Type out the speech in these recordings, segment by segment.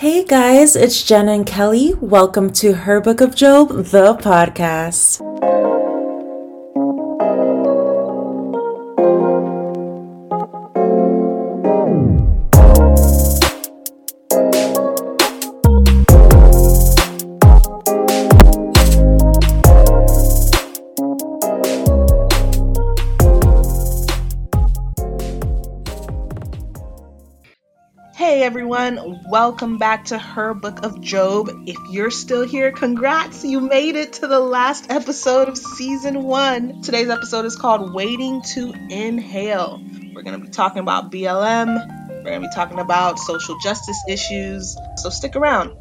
Hey guys, it's Jen and Kelly. Welcome to Her Book of Job, the podcast. Welcome back to Her Book of Job. If you're still here, congrats, you made it to the last episode of season one. Today's episode is called Waiting to Inhale. We're going to be talking about BLM, we're going to be talking about social justice issues, so stick around.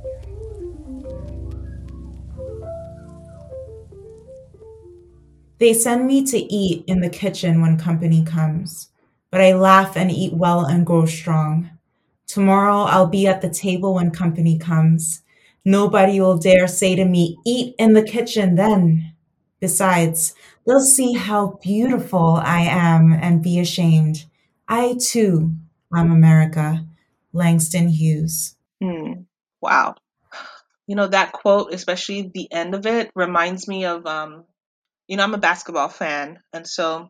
They send me to eat in the kitchen when company comes, but I laugh and eat well and grow strong. Tomorrow I'll be at the table when company comes. Nobody will dare say to me, Eat in the kitchen then. Besides, they'll see how beautiful I am and be ashamed. I too am America. Langston Hughes. Hmm. Wow. You know, that quote, especially the end of it, reminds me of, um, you know, I'm a basketball fan. And so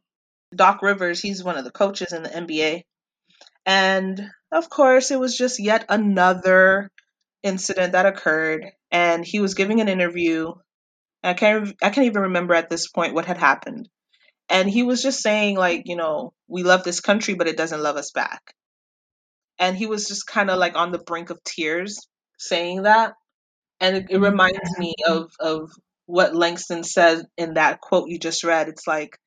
Doc Rivers, he's one of the coaches in the NBA. And of course, it was just yet another incident that occurred. And he was giving an interview. I can't, I can't even remember at this point what had happened. And he was just saying, like, you know, we love this country, but it doesn't love us back. And he was just kind of like on the brink of tears saying that. And it, it mm-hmm. reminds me of, of what Langston said in that quote you just read. It's like,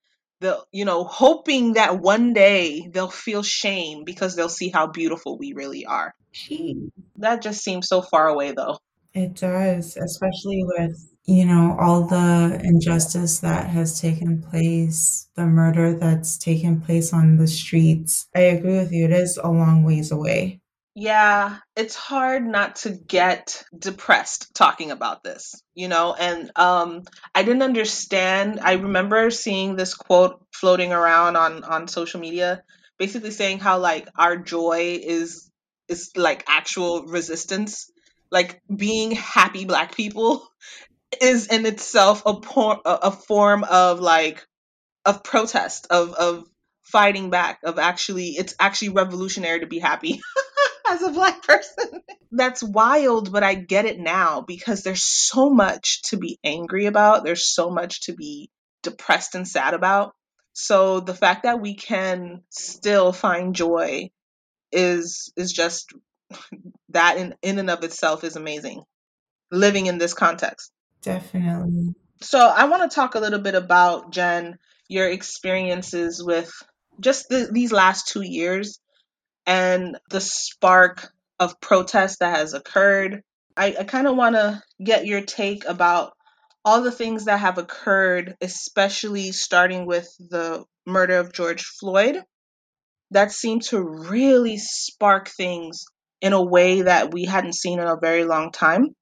the you know hoping that one day they'll feel shame because they'll see how beautiful we really are Gee. that just seems so far away though It does, especially with, you know, all the injustice that has taken place, the murder that's taken place on the streets. I agree with you. It is a long ways away. Yeah it's hard not to get depressed talking about this you know and um i didn't understand i remember seeing this quote floating around on on social media basically saying how like our joy is is like actual resistance like being happy black people is in itself a por- a form of like of protest of of fighting back of actually it's actually revolutionary to be happy as a black person. That's wild but i get it now because there's so much to be angry about. There's so much to be depressed and sad about. So the fact that we can still find joy is is just that in in and of itself is amazing living in this context. Definitely. so I want to talk a little bit about Jen, your experiences with just the, these last two years and the spark of protest that has occurred. I, I kind of want to get your take about all the things that have occurred, especially starting with the murder of George Floyd, that seemed to really spark things in a way that we hadn't seen in a very long time.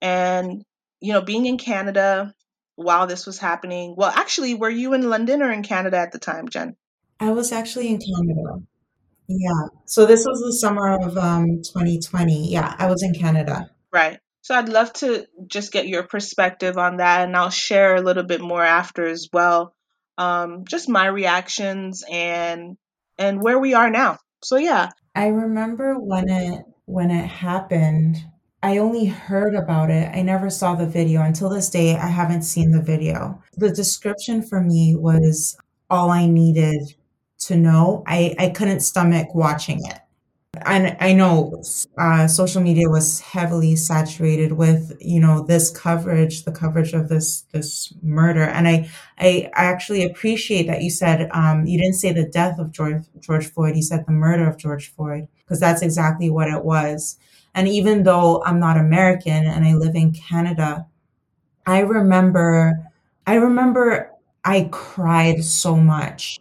And, you know, being in Canada while this was happening, well, actually, were you in London or in Canada at the time, Jen? I was actually in Canada. Yeah. So this was the summer of um 2020. Yeah, I was in Canada. Right. So I'd love to just get your perspective on that, and I'll share a little bit more after as well. Um, just my reactions and and where we are now. So yeah. I remember when it when it happened, I only heard about it. I never saw the video. Until this day, I haven't seen the video. The description for me was all I needed to know. I, I couldn't stomach watching it. And I know uh, social media was heavily saturated with, you know, this coverage, the coverage of this this murder. And I I, I actually appreciate that you said um, you didn't say the death of George George Floyd. You said the murder of George Floyd because that's exactly what it was. And even though I'm not American and I live in Canada, I remember I remember I cried so much.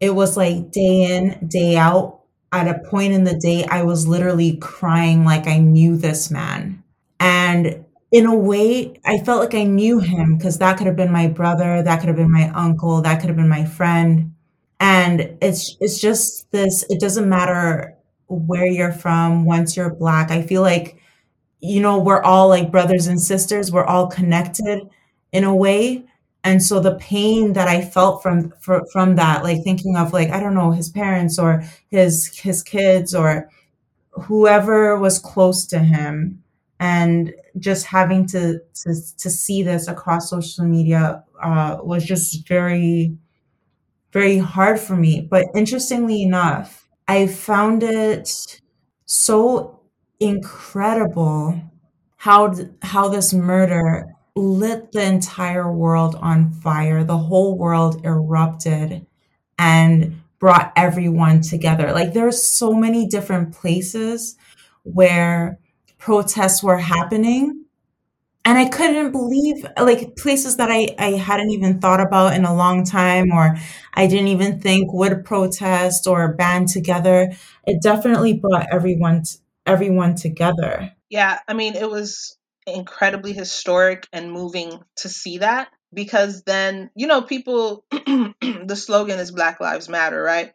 It was like day in, day out. At a point in the day, I was literally crying like I knew this man. And in a way, I felt like I knew him because that could have been my brother, that could have been my uncle, that could have been my friend. And it's it's just this, it doesn't matter where you're from, once you're black. I feel like you know, we're all like brothers and sisters, we're all connected in a way. And so the pain that I felt from fr from that, like thinking of like, I don't know, his parents or his his kids or whoever was close to him and just having to to to see this across social media uh, was just very very hard for me. But interestingly enough, I found it so incredible how how this murder lit the entire world on fire. The whole world erupted and brought everyone together. Like there's so many different places where protests were happening and I couldn't believe like places that I I hadn't even thought about in a long time or I didn't even think would protest or band together. It definitely brought everyone everyone together. Yeah, I mean, it was incredibly historic and moving to see that because then, you know, people, the slogan is Black Lives Matter, right?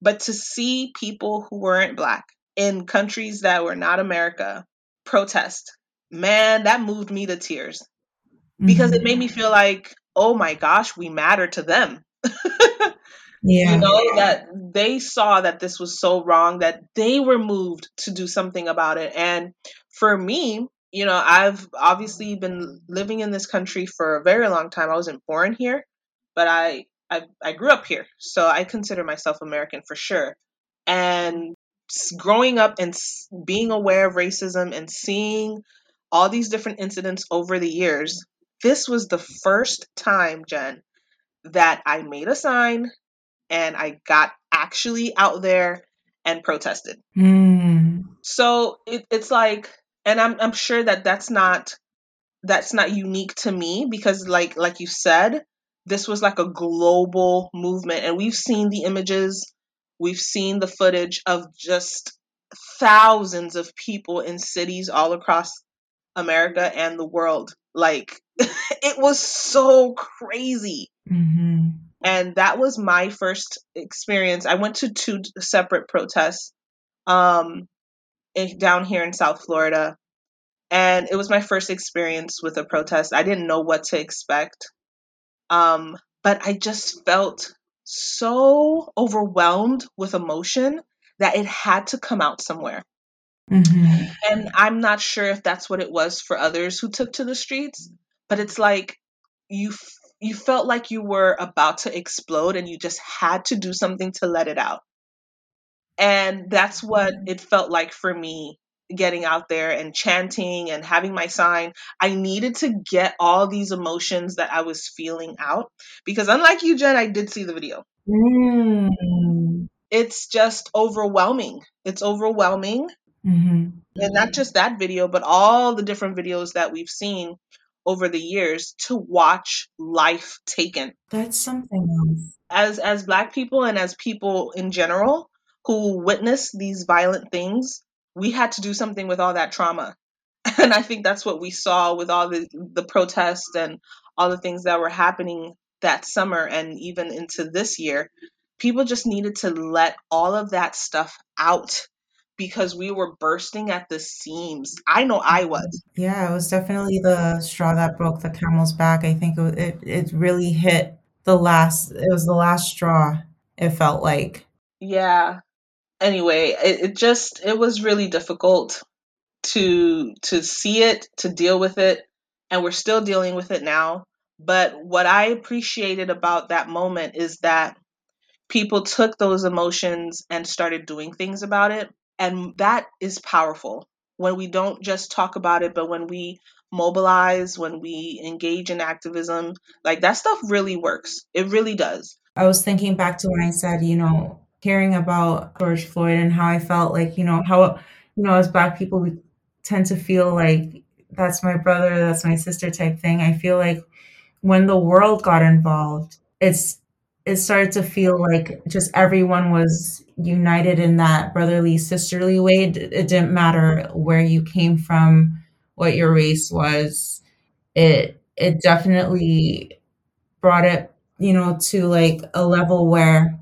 But to see people who weren't Black in countries that were not America protest, man, that moved me to tears because it mm-hmm. made me feel like, oh my gosh, we matter to them. Yeah. You know that they saw that this was so wrong that they were moved to do something about it and for me you know i've obviously been living in this country for a very long time i wasn't born here but i i, I grew up here so i consider myself american for sure and growing up and being aware of racism and seeing all these different incidents over the years this was the first time jen that i made a sign and I got actually out there and protested. Mm. So it, it's like, and I'm I'm sure that that's not that's not unique to me because like like you said, this was like a global movement, and we've seen the images, we've seen the footage of just thousands of people in cities all across America and the world. Like it was so crazy. Hmm and that was my first experience. I went to two separate protests. Um, down here in South Florida, and it was my first experience with a protest. I didn't know what to expect, um, but I just felt so overwhelmed with emotion that it had to come out somewhere. hmm And I'm not sure if that's what it was for others who took to the streets, but it's like you f- you felt like you were about to explode and you just had to do something to let it out. And that's what it felt like for me getting out there and chanting and having my sign. I needed to get all these emotions that I was feeling out because unlike you Jen, I did see the video. Mm. It's just overwhelming. It's overwhelming hmm and not just that video, but all the different videos that we've seen over the years to watch life taken. That's something else. As as black people and as people in general who witnessed these violent things, we had to do something with all that trauma. And I think that's what we saw with all the the protests and all the things that were happening that summer and even into this year. People just needed to let all of that stuff out because we were bursting at the seams. I know I was. Yeah, it was definitely the straw that broke the camel's back. I think it, it it really hit the last. It was the last straw. It felt like. Yeah. Anyway, it, it just it was really difficult to to see it, to deal with it, and we're still dealing with it now. But what I appreciated about that moment is that people took those emotions and started doing things about it. And that is powerful when we don't just talk about it, but when we mobilize, when we engage in activism, like that stuff really works. It really does. I was thinking back to when I said, you know, hearing about George Floyd and how I felt like, you know, how, you know, as Black people, we tend to feel like that's my brother, that's my sister type thing. I feel like when the world got involved, it's it started to feel like just everyone was united in that brotherly, sisterly way. It, didn't matter where you came from, what your race was. It it definitely brought it, you know, to like a level where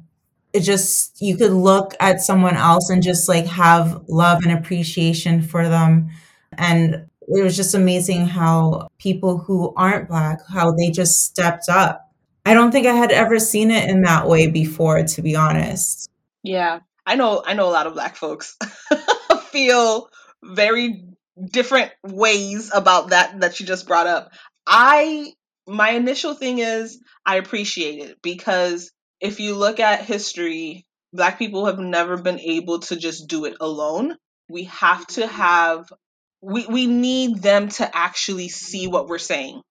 it just you could look at someone else and just like have love and appreciation for them And it was just amazing how people who aren't Black, how they just stepped up. I don't think I had ever seen it in that way before, to be honest. Yeah, I know. I know a lot of Black folks feel very different ways about that that you just brought up. I my initial thing is I appreciate it because if you look at history, black people have never been able to just do it alone. We have to have we we need them to actually see what we're saying.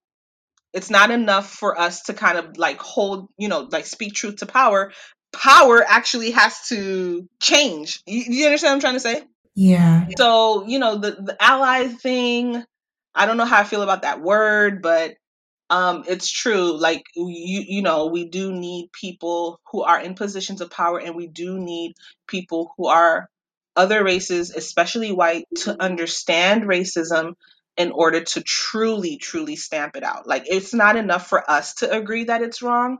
It's not enough for us to kind of like hold, you know, like speak truth to power. Power actually has to change. You, you understand what I'm trying to say? Yeah. So, you know, the, the ally thing, I don't know how I feel about that word, but um it's true like you you know we do need people who are in positions of power and we do need people who are other races especially white to understand racism in order to truly truly stamp it out. Like it's not enough for us to agree that it's wrong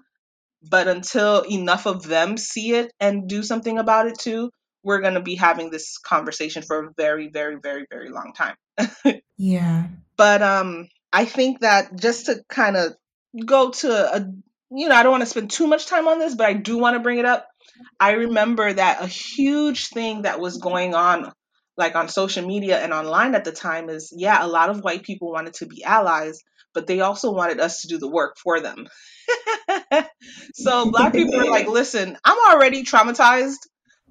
but until enough of them see it and do something about it too we're going to be having this conversation for a very very very very long time. Yeah. But um I think that just to kind of go to a, you know, I don't want to spend too much time on this, but I do want to bring it up. I remember that a huge thing that was going on, like on social media and online at the time, is yeah, a lot of white people wanted to be allies, but they also wanted us to do the work for them. so black people are like, listen, I'm already traumatized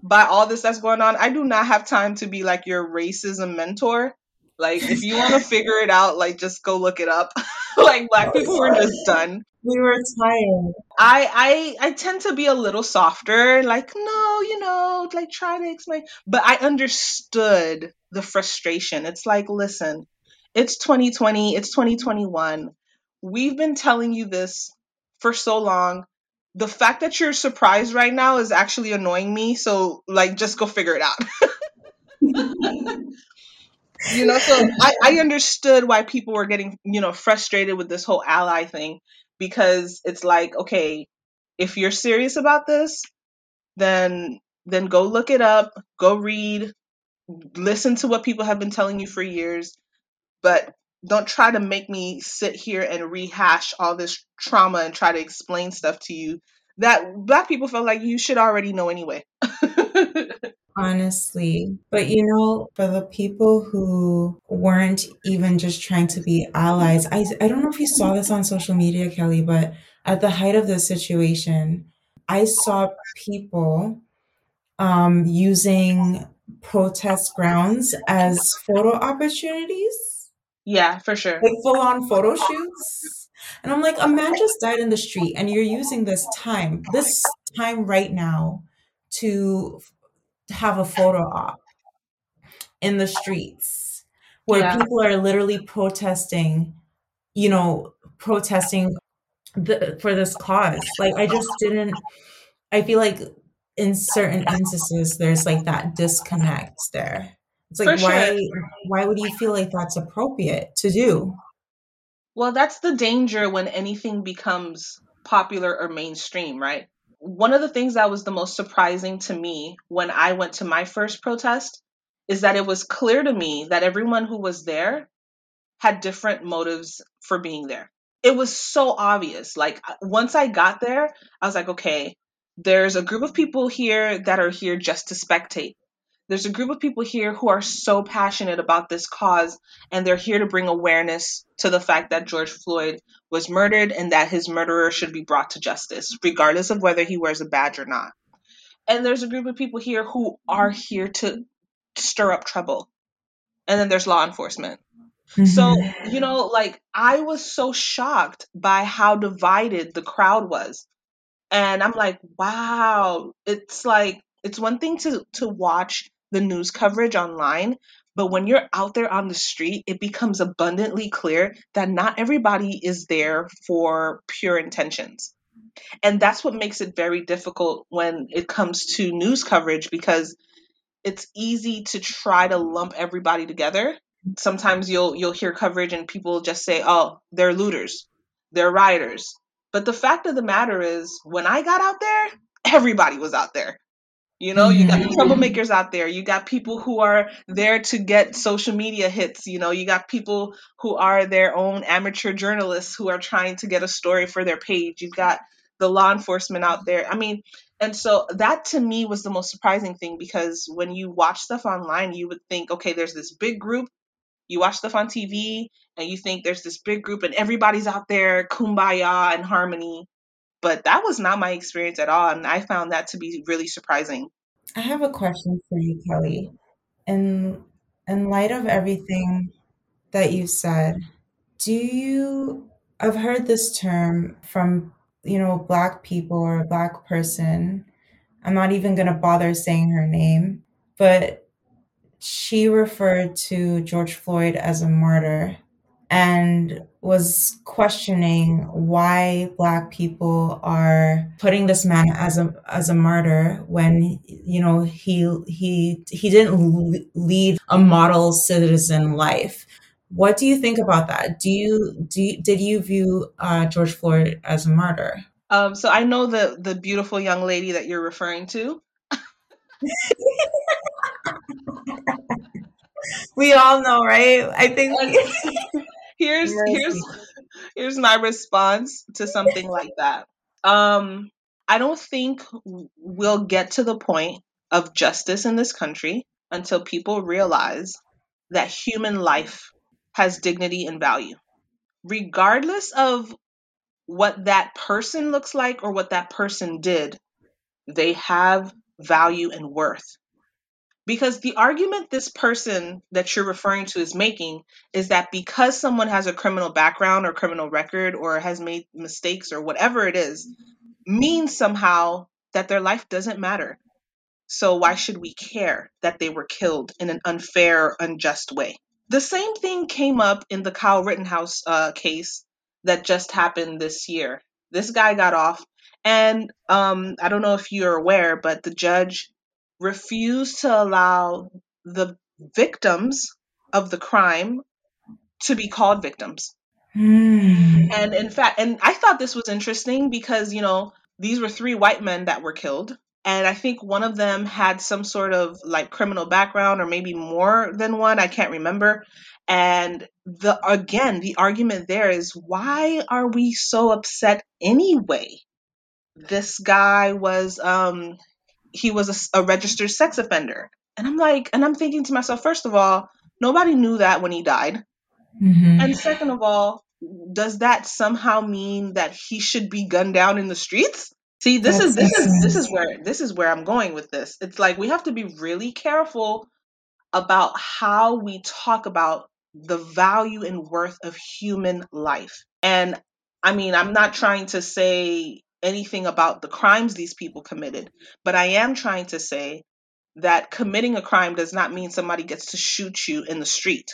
by all this that's going on. I do not have time to be like your racism mentor. Like, if you want to figure it out, like, just go look it up. like, black oh, people were just done. We were tired. I, I I tend to be a little softer, like, no, you know, like try to explain. But I understood the frustration. It's like, listen, it's 2020, it's 2021. We've been telling you this for so long. The fact that you're surprised right now is actually annoying me. So, like, just go figure it out. you know so I, I understood why people were getting you know frustrated with this whole ally thing because it's like okay if you're serious about this then then go look it up go read listen to what people have been telling you for years but don't try to make me sit here and rehash all this trauma and try to explain stuff to you that black people felt like you should already know anyway Honestly. But you know, for the people who weren't even just trying to be allies, I, I don't know if you saw this on social media, Kelly, but at the height of the situation, I saw people um, using protest grounds as photo opportunities. Yeah, for sure. Like full on photo shoots. And I'm like, a man just died in the street, and you're using this time, this time right now, to have a photo op in the streets where yeah. people are literally protesting, you know, protesting the, for this cause. Like, I just didn't, I feel like in certain instances, there's like that disconnect there. It's like, sure. why, why would you feel like that's appropriate to do? Well, that's the danger when anything becomes popular or mainstream, right? One of the things that was the most surprising to me when I went to my first protest is that it was clear to me that everyone who was there had different motives for being there. It was so obvious. Like uh, once I got there, I was like, okay, there's a group of people here that are here just to spectate there's a group of people here who are so passionate about this cause and they're here to bring awareness to the fact that George Floyd was murdered and that his murderer should be brought to justice, regardless of whether he wears a badge or not. And there's a group of people here who are here to stir up trouble. And then there's law enforcement. Mm-hmm. So, you know, like I was so shocked by how divided the crowd was. And I'm like, wow, it's like it's one thing to to watch the news coverage online, but when you're out there on the street, it becomes abundantly clear that not everybody is there for pure intentions. And that's what makes it very difficult when it comes to news coverage because it's easy to try to lump everybody together. Sometimes you'll you'll hear coverage and people just say, "Oh, they're looters. They're rioters." But the fact of the matter is, when I got out there, everybody was out there You know, you got Mhm. troublemakers out there. You got people who are there to get social media hits. You know, you got people who are their own amateur journalists who are trying to get a story for their page. You've got the law enforcement out there. I mean, and so that to me was the most surprising thing because when you watch stuff online, you would think, okay, there's this big group. You watch stuff on TV and you think there's this big group and everybody's out there kumbaya and harmony. But that was not my experience at all. And I found that to be really surprising. I have a question for you, Kelly. In in light of everything that you've said, do you I've heard this term from, you know, black people or a black person. I'm not even going to bother saying her name, but she referred to George Floyd as a martyr and was questioning why black people are putting this man as a as a martyr when you know he he he didn't lead a model citizen life. What do you think about that? Do you do you, did you view uh, george floyd as a martyr? Um, so i know the the beautiful young lady that you're referring to. We all know right? I think here's here's here's my response to something like that. Um, I don't think we'll get to the point of justice in this country until people realize that human life has dignity and value, regardless of what that person looks like or what that person did. They have value and worth because the argument this person that you're referring to is making is that because someone has a criminal background or criminal record or has made mistakes or whatever it is, means somehow that their life doesn't matter. So why should we care that they were killed in an unfair, unjust way? The same thing came up in the Kyle Rittenhouse uh, case that just happened this year. This guy got off, and um, I don't know if you're aware, but the judge refused to allow the victims of the crime to be called victims. Hmm. And in fact, and I thought this was interesting because, you know, these were three white men that were killed. And I think one of them had some sort of like criminal background or maybe more than one. I can't remember. And the again, the argument there is why are we so upset anyway? This guy was um he was a, a registered sex offender. And I'm like, and I'm thinking to myself, first of all, nobody knew that when he died. Mhm. And second of all, does that somehow mean that he should be gunned down in the streets? See, this is That's this is this is where this is where I'm going with this. It's like we have to be really careful about how we talk about the value and worth of human life. And I mean, I'm not trying to say anything about the crimes these people committed, but I am trying to say that committing a crime does not mean somebody gets to shoot you in the street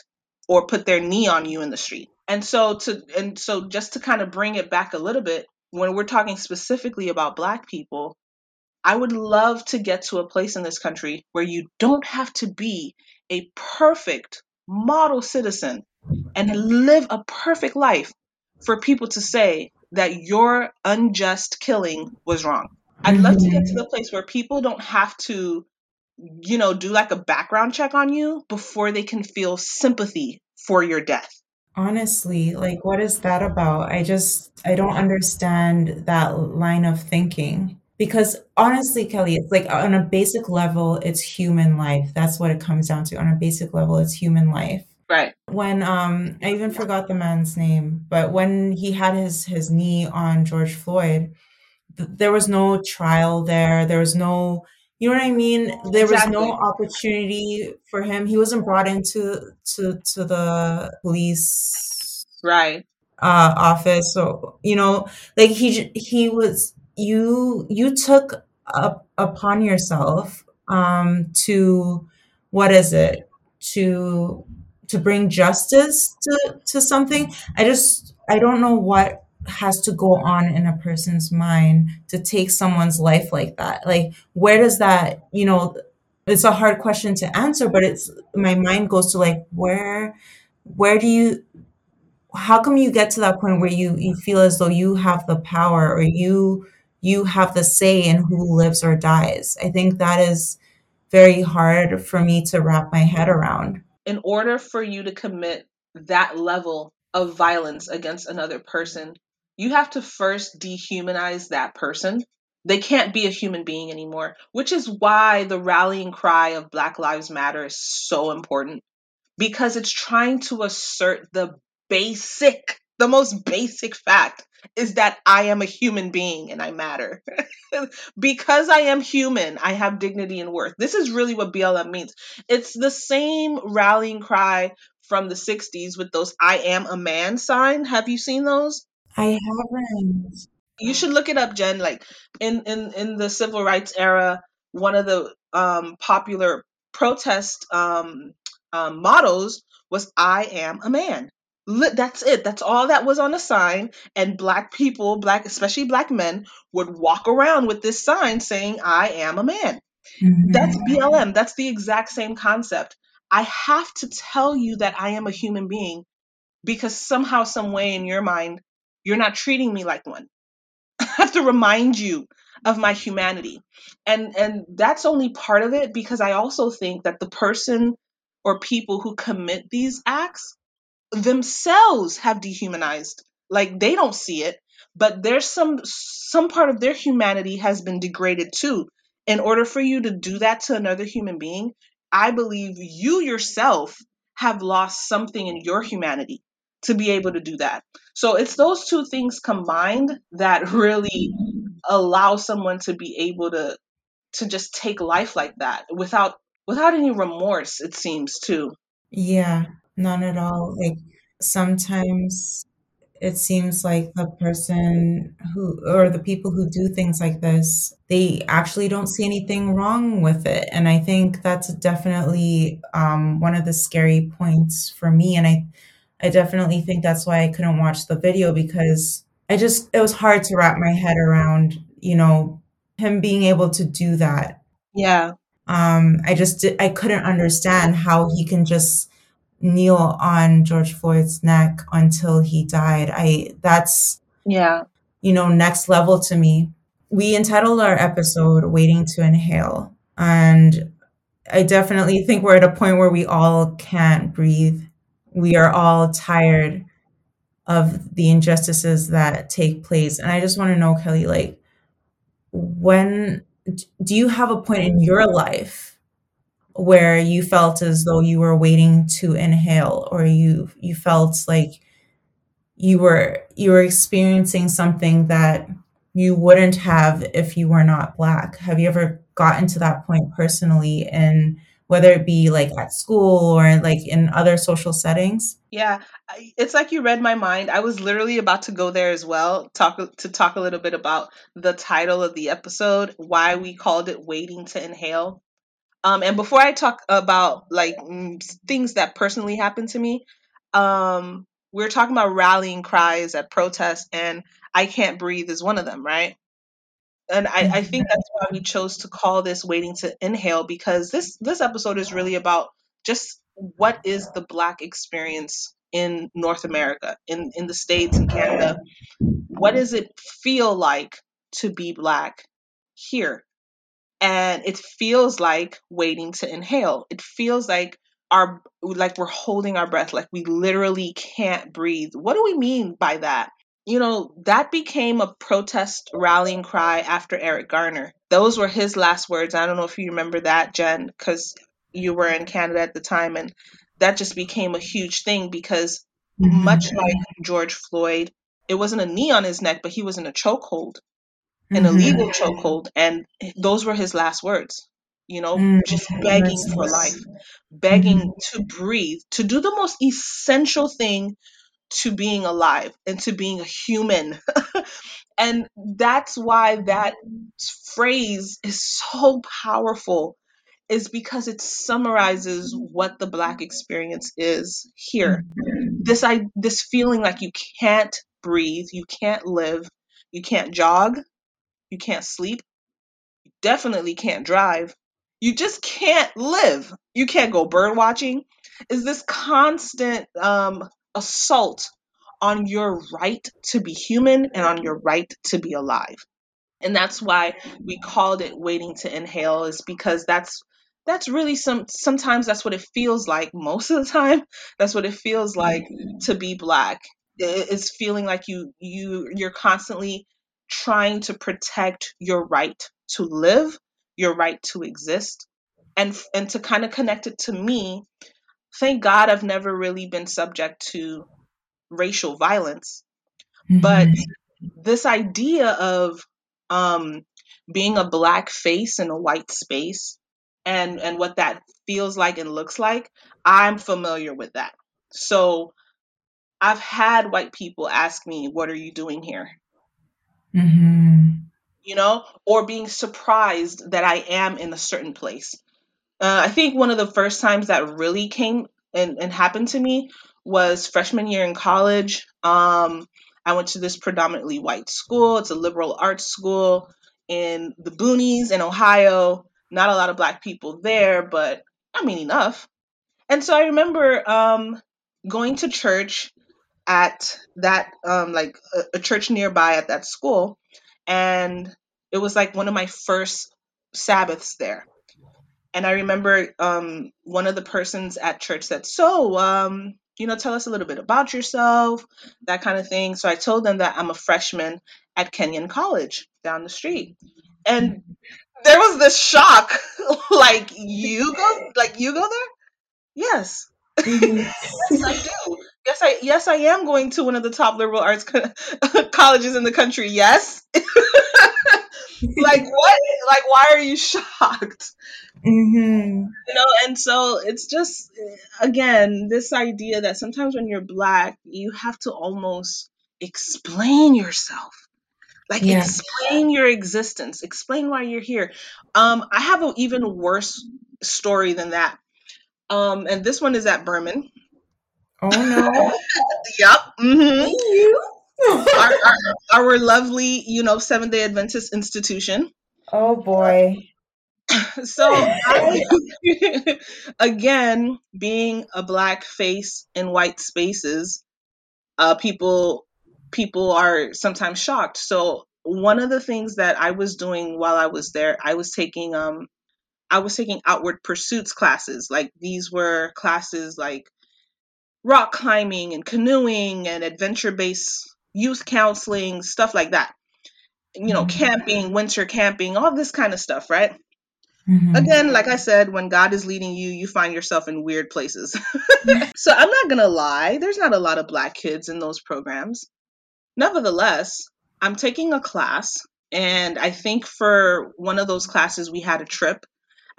or put their knee on you in the street. And so to and so just to kind of bring it back a little bit when we're talking specifically about black people, I would love to get to a place in this country where you don't have to be a perfect model citizen and live a perfect life for people to say that your unjust killing was wrong. I'd love to get to the mm. place where people don't have to, you know, do like a background check on you before they can feel sympathy for your death. Honestly, like what is that about? I just I don't understand that line of thinking. Because honestly, Kelly, it's like on a basic level, it's human life. That's what it comes down to. On a basic level, it's human life. Right. When um I even forgot the man's name, but when he had his his knee on George Floyd, th- there was no trial there. There was no you know what I mean? There was no opportunity for him. He wasn't brought into to to the police Right. uh office So, you know like he he was you you took up upon yourself um to what is it to to bring justice to to something i just i don't know what has to go on in a person's mind to take someone's life like that like where does that you know it's a hard question to answer but it's my mind goes to like where where do you how come you get to that point where you you feel as though you have the power or you you have the say in who lives or dies. I think that is very hard for me to wrap my head around. In order for you to commit that level of violence against another person, you have to first dehumanize that person. They can't be a human being anymore, which is why the rallying cry of Black Lives Matter is so important because it's trying to assert the basic, the most basic fact is that I am a human being and I matter. because I am human, I have dignity and worth. This is really what BLM means. It's the same rallying cry from the 60s with those I am a man sign. Have you seen those? I haven't. You should look it up, Jen. Like in in in the civil rights era, one of the um popular protest um, um mottos was I am a man that's it. That's all that was on the sign. And black people black especially black men would walk around with this sign saying i am a man. Mm-hmm. that's blm that's the exact same concept. I have to tell you that i am a human being because somehow some way in your mind you're not treating me like one. I have to remind you of my humanity. And and that's only part of it because i also think that the person or people who commit these acts themselves have dehumanized. Like they don't see it, but there's some some part of their humanity has been degraded too. In order for you to do that to another human being, I believe you yourself have lost something in your humanity to be able to do that. So it's those two things combined that really allow someone to be able to to just take life like that without without any remorse it seems too. Yeah. None at all. Like sometimes it seems like the person who or the people who do things like this, they actually don't see anything wrong with it. And I think that's definitely um, one of the scary points for me. And I I definitely think that's why I couldn't watch the video because I just it was hard to wrap my head around, you know, him being able to do that. Yeah. Um, I just I couldn't understand how he can just kneel on George Floyd's neck until he died. I that's yeah, you know, next level to me. We entitled our episode Waiting to Inhale. And I definitely think we're at a point where we all can't breathe. We are all tired of the injustices that take place. And I just want to know, Kelly, like, when do you have a point in your life where you felt as though you were waiting to inhale or you you felt like you were you were experiencing something that you wouldn't have if you were not black. Have you ever gotten to that point personally and whether it be like at school or like in other social settings? Yeah it's like you read my mind. I was literally about to go there as well talk to talk a little bit about the title of the episode why we called it waiting to inhale um, and before I talk about like mm, things that personally happened to me, um, we are talking about rallying cries at protests, and I can't breathe is one of them, right? And I, I think that's why we chose to call this "Waiting to Inhale" because this this episode is really about just what is the Black experience in North America, in in the states, in Canada. What does it feel like to be Black here? And it feels like waiting to inhale. It feels like our like we're holding our breath, like we literally can't breathe. What do we mean by that? You know, that became a protest rallying cry after Eric Garner. Those were his last words. I don't know if you remember that, Jen, because you were in Canada at the time, and that just became a huge thing because mm-hmm. much like George Floyd, it wasn't a knee on his neck, but he was in a chokehold an mm-hmm. illegal chokehold, and those were his last words. You know, mm-hmm. just begging for life, begging mm-hmm. to breathe, to do the most essential thing to being alive and to being a human. and that's why that phrase is so powerful is because it summarizes what the black experience is here. Mm-hmm. This I this feeling like you can't breathe, you can't live, you can't jog, you can't sleep. You definitely can't drive. You just can't live. You can't go bird watching. Is this constant um, assault on your right to be human and on your right to be alive? And that's why we called it waiting to inhale is because that's that's really some sometimes that's what it feels like most of the time that's what it feels like to be black it's feeling like you you you're constantly trying to protect your right to live your right to exist and and to kind of connect it to me thank god i've never really been subject to racial violence. Mm-hmm. but this idea of um being a black face in a white space and and what that feels like and looks like i'm familiar with that. So i've had white people ask me what are you doing here mm-hmm. you know or being surprised that i am in a certain place uh, i think one of the first times that really came and, and happened to me was freshman year in college um, i went to this predominantly white school it's a liberal arts school in the boonies in ohio not a lot of black people there, but I mean enough. And so I remember um, going to church at that um, like a, a church nearby at that school, and it was like one of my first Sabbaths there. And I remember um, one of the persons at church said, "So, um, you know, tell us a little bit about yourself, that kind of thing." So I told them that I'm a freshman at Kenyon College down the street, and there was this shock like you go like you go there yes mm-hmm. yes i do yes i yes i am going to one of the top liberal arts co- colleges in the country yes like what like why are you shocked mm-hmm. you know and so it's just again this idea that sometimes when you're black you have to almost explain yourself like yeah. explain your existence, explain why you're here. Um, I have an even worse story than that. Um, and this one is at Burman. Oh no. yep. Mm-hmm. You. our, our, our lovely, you know, Seventh Day Adventist institution. Oh boy. so I, again, being a black face in white spaces, uh, people people are sometimes shocked. So one of the things that I was doing while I was there, I was taking um I was taking outward pursuits classes. Like these were classes like rock climbing and canoeing and adventure based youth counseling, stuff like that. You know, mm-hmm. camping, winter camping, all this kind of stuff, right? Mm-hmm. Again, like I said, when God is leading you, you find yourself in weird places. so I'm not going to lie, there's not a lot of black kids in those programs. Nevertheless, I'm taking a class, and I think for one of those classes, we had a trip.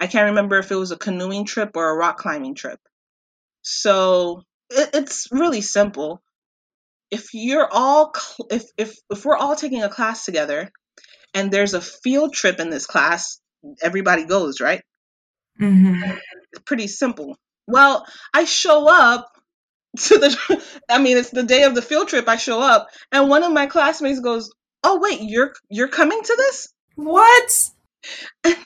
I can't remember if it was a canoeing trip or a rock climbing trip. So it, it's really simple. If you're all, cl- if, if, if we're all taking a class together and there's a field trip in this class, everybody goes, right? Mm-hmm. It's pretty simple. Well, I show up to the I mean it's the day of the field trip I show up and one of my classmates goes, "Oh wait, you're you're coming to this?" What? And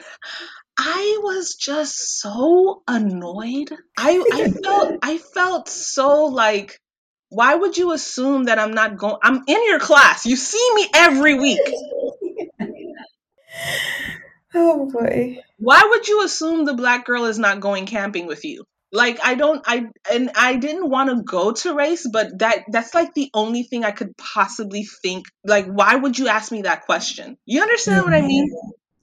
I was just so annoyed. I I felt I felt so like why would you assume that I'm not going I'm in your class. You see me every week. oh boy. Why would you assume the black girl is not going camping with you? like i don't i and i didn't want to go to race but that that's like the only thing i could possibly think like why would you ask me that question you understand mm-hmm. what i mean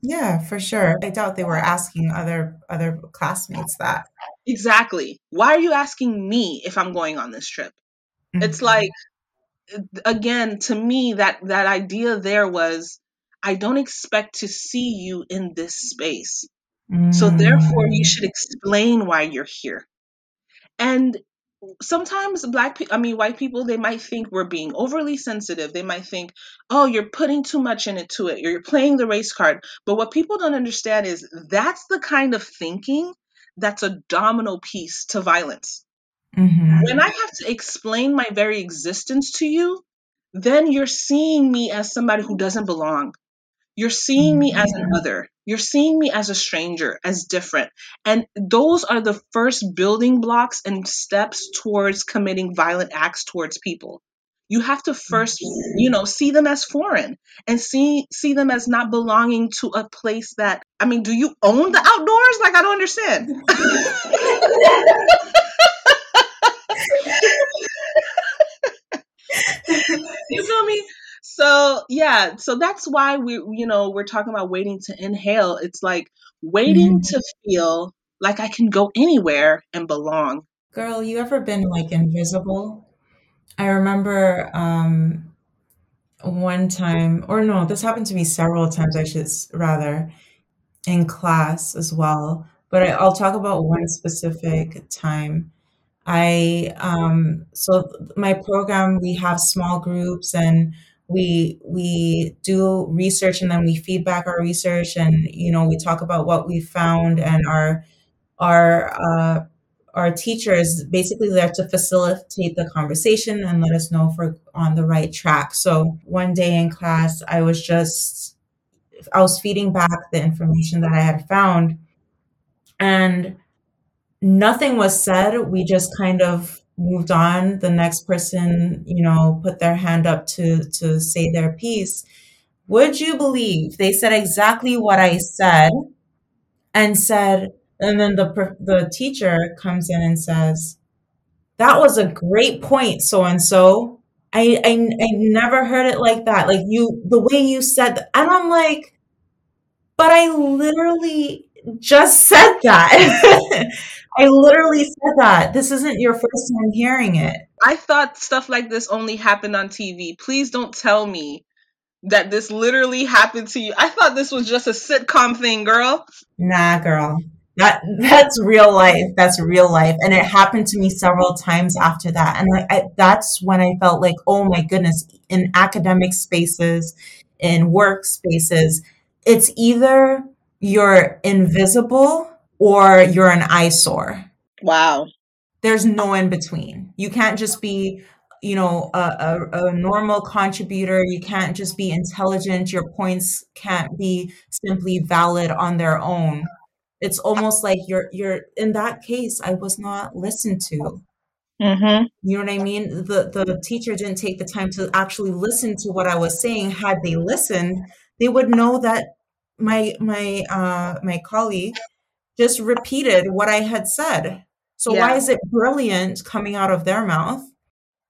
yeah for sure i doubt they were asking other other classmates that exactly why are you asking me if i'm going on this trip mm-hmm. it's like again to me that that idea there was i don't expect to see you in this space so therefore, you should mm. explain why you're here. And sometimes black people, I mean, white people, they might think we're being overly sensitive. They might think, oh, you're putting too much into it. You're playing the race card. But what people don't understand is that's the kind of thinking that's a domino piece to violence. Mm-hmm. When I have to explain my very existence to you, then you're seeing me as somebody who doesn't belong. You're seeing me as mm-hmm. another. You're seeing me as a stranger, as different. And those are the first building blocks and steps towards committing violent acts towards people. You have to first, you know, see them as foreign and see see them as not belonging to a place that I mean, do you own the outdoors? Like I don't understand. you feel me? So yeah, so that's why we you know, we're talking about waiting to inhale. It's like waiting Mhm. to feel like I can go anywhere and belong. Girl, you ever been like invisible? I remember um one time, or no, this happened to me several times, I should rather, in class as well. But I, I'll talk about one specific time. I um so my program we have small groups and we we do research and then we feedback our research and you know we talk about what we found and our our uh our teachers basically there to facilitate the conversation and let us know if we're on the right track. So one day in class I was just I was feeding back the information that I had found and nothing was said. We just kind of moved on. The next person, you know, put their hand up to to say their piece. Would you believe they said exactly what I said and said, and then the the teacher comes in and says, "That was a great point, so and so." I, I I never heard it like that. Like you, the way you said, that. and I'm like, but I literally just said that. I literally said that. This isn't your first time hearing it. I thought stuff like this only happened on TV. Please don't tell me that this literally happened to you. I thought this was just a sitcom thing, girl. Nah, girl. That that's real life. That's real life, and it happened to me several times after that. And like I, that's when I felt like, oh my goodness, in academic spaces, in work spaces, it's either you're invisible or you're an eyesore. Wow. There's no in between. You can't just be, you know, a, a, a normal contributor. You can't just be intelligent. Your points can't be simply valid on their own. It's almost like you're you're in that case, I was not listened to. Mm-hmm. You know what I mean? The the teacher didn't take the time to actually listen to what I was saying. Had they listened, they would know that my my uh my colleague just repeated what I had said. So why is it brilliant coming out of their mouth,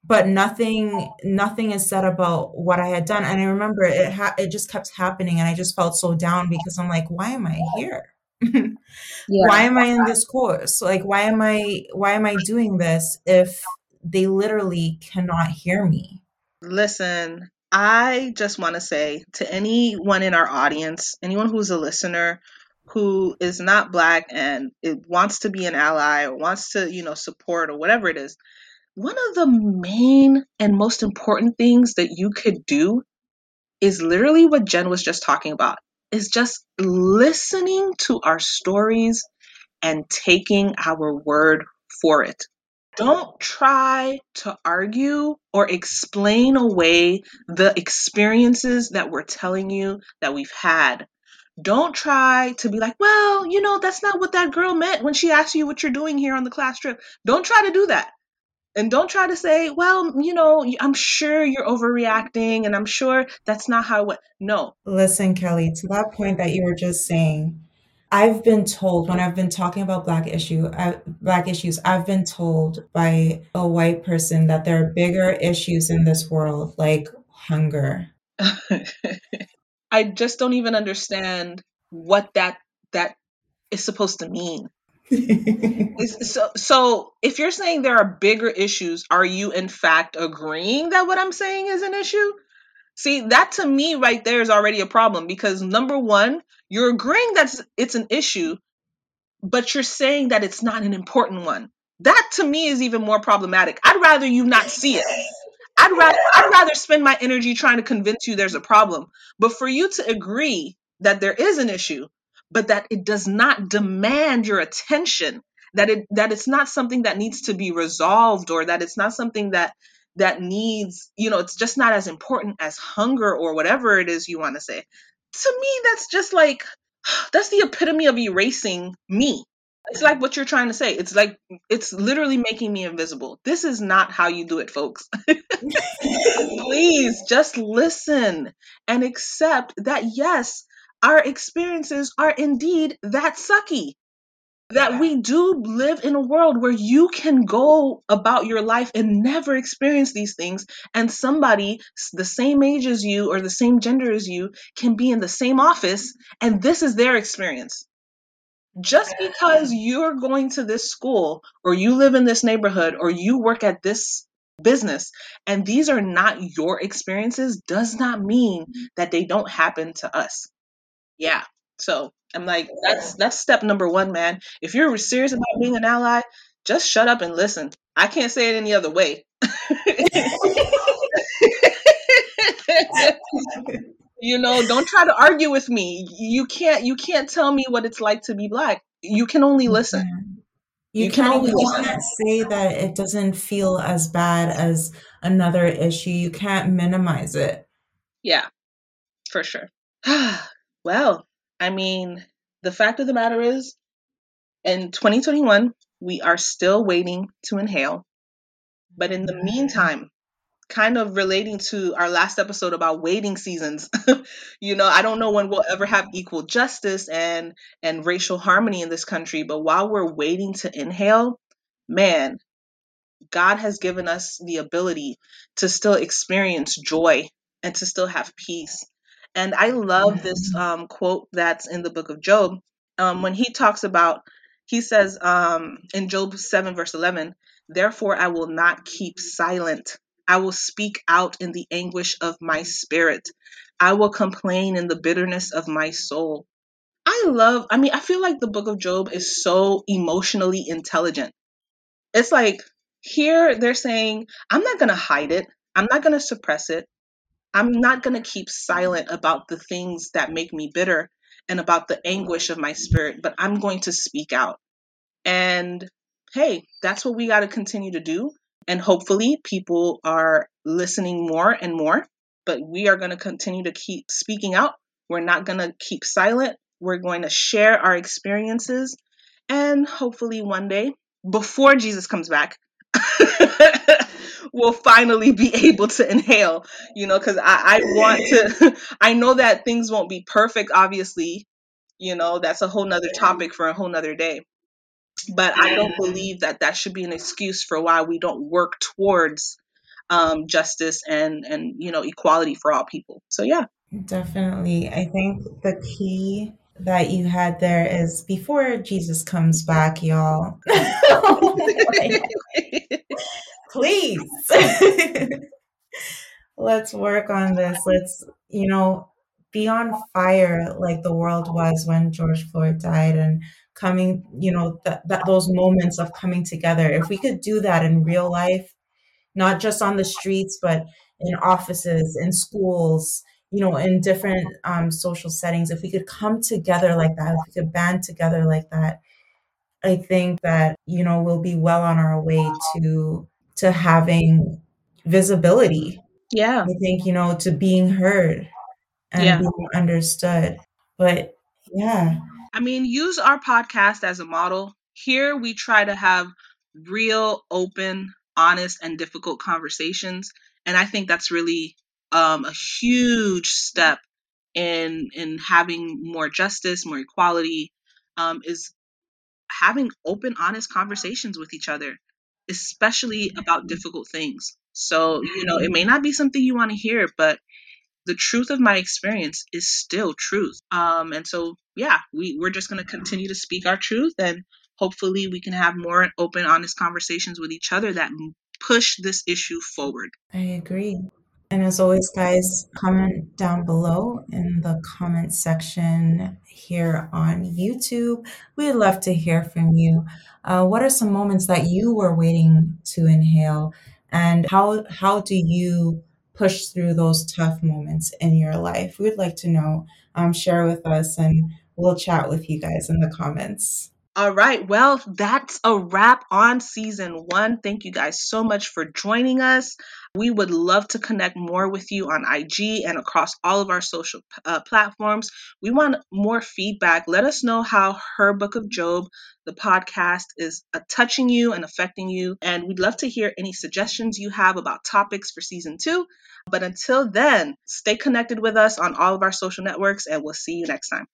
but nothing nothing is said about what I had done? And I remember it ha- it just kept happening, and I just felt so down because I'm like, why am I here? Yeah. why am I in this course? Like, why am I why am I doing this if they literally cannot hear me? Listen, I just want to say to anyone in our audience, anyone who's a listener who is not black and it wants to be an ally or wants to, you know, support or whatever it is, one of the main and most important things that you could do is literally what Jen was just talking about. Is just listening to our stories and taking our word for it. Don't try to argue or explain away the experiences that we're telling you that we've had. Don't try to be like, well, you know, that's not what that girl meant when she asked you what you're doing here on the class trip. Don't try to do that. And don't try to say, well, you know, I'm sure you're overreacting and I'm sure that's not how it went. No. Listen, Kelly, to that point that you were just saying, I've been told when I've been talking about black issue, uh, black issues, I've been told by a white person that there are bigger issues in this world, like hunger. I just don't even understand what that that is supposed to mean. So, so if you're saying there are bigger issues, are you in fact agreeing that what I'm saying is an issue? See, that to me right there is already a problem because number one, you're agreeing that it's an issue, but you're saying that it's not an important one. That to me is even more problematic. I'd rather you not see it. I'd rather I'd rather spend my energy trying to convince you there's a problem. But for you to agree that there is an issue, but that it does not demand your attention, that it that it's not something that needs to be resolved or that it's not something that that needs, you know, it's just not as important as hunger or whatever it is you want to say. To me that's just like that's the epitome of erasing me. it's like what you're trying to say. It's like it's literally making me invisible. This is not how you do it, folks. Please just listen and accept that yes, our experiences are indeed that sucky. That we do live in a world where you can go about your life and never experience these things, and somebody the same age as you or the same gender as you can be in the same office, and this is their experience. Just because you're going to this school, or you live in this neighborhood, or you work at this business, and these are not your experiences, does not mean that they don't happen to us. Yeah. So I'm like, that's that's step number one, man. If you're serious about being an ally, just shut up and listen. I can't say it any other way. you know, don't try to argue with me. You can't you can't tell me what it's like to be black. You can only listen. You, you can only you can't say that it doesn't feel as bad as another issue. You can't minimize it. Yeah, for sure. well, I mean, the fact of the matter is, in 2021, we are still waiting to inhale. But in the meantime, kind of relating to our last episode about waiting seasons, you know, I don't know when we'll ever have equal justice and and racial harmony in this country, but while we're waiting to inhale, man, God has given us the ability to still experience joy and to still have peace and I love this um, quote that's in the book of Job um, when he talks about, he says um, in Job 7, verse 11, Therefore I will not keep silent. I will speak out in the anguish of my spirit. I will complain in the bitterness of my soul. I love, I mean, I feel like the book of Job is so emotionally intelligent. It's like here they're saying, I'm not going to hide it, I'm not going to suppress it. I'm not going to keep silent about the things that make me bitter and about the anguish of my spirit, but I'm going to speak out. And hey, that's what we got to continue to do. And hopefully, people are listening more and more, but we are going to continue to keep speaking out. We're not going to keep silent. We're going to share our experiences. And hopefully, one day, before Jesus comes back, will finally be able to inhale, you know, because I, I want to, I know that things won't be perfect, obviously, you know, that's a whole nother topic for a whole nother day. But I don't believe that that should be an excuse for why we don't work towards um, justice and, and, you know, equality for all people. So, yeah. Definitely. I think the key that you had there is before Jesus comes back, y'all. oh please. Let's work on this. Let's you know be on fire like the world was when george floyd died and coming you know that, those moments of coming together. If we could do that in real life not just on the streets but in offices in schools you know in different um, social settings if we could come together like that if we could band together like that i think that you know we'll be well on our way to to having visibility. Yeah. I think, you know, to being heard and yeah. being understood. But yeah. I mean, use our podcast as a model. Here we try to have real, open, honest, and difficult conversations. And I think that's really um, a huge step in in having more justice, more equality, um, is having open, honest conversations with each other especially about difficult things. So, you know, it may not be something you want to hear, but the truth of my experience is still truth. Um, and so, yeah, we, we're just going to continue to speak our truth and hopefully we can have more open, honest conversations with each other that push this issue forward. I agree. And as always, guys, comment down below in the comment section here on YouTube. We'd love to hear from you. Uh, what are some moments that you were waiting to inhale, and how how do you push through those tough moments in your life? We'd like to know. Um, share with us, and we'll chat with you guys in the comments. All right. Well, that's a wrap on season one. Thank you guys so much for joining us. We would love to connect more with you on IG and across all of our social uh, platforms. We want more feedback. Let us know how her book of Job, the podcast, is uh, touching you and affecting you. And we'd love to hear any suggestions you have about topics for season two. But until then, stay connected with us on all of our social networks, and we'll see you next time.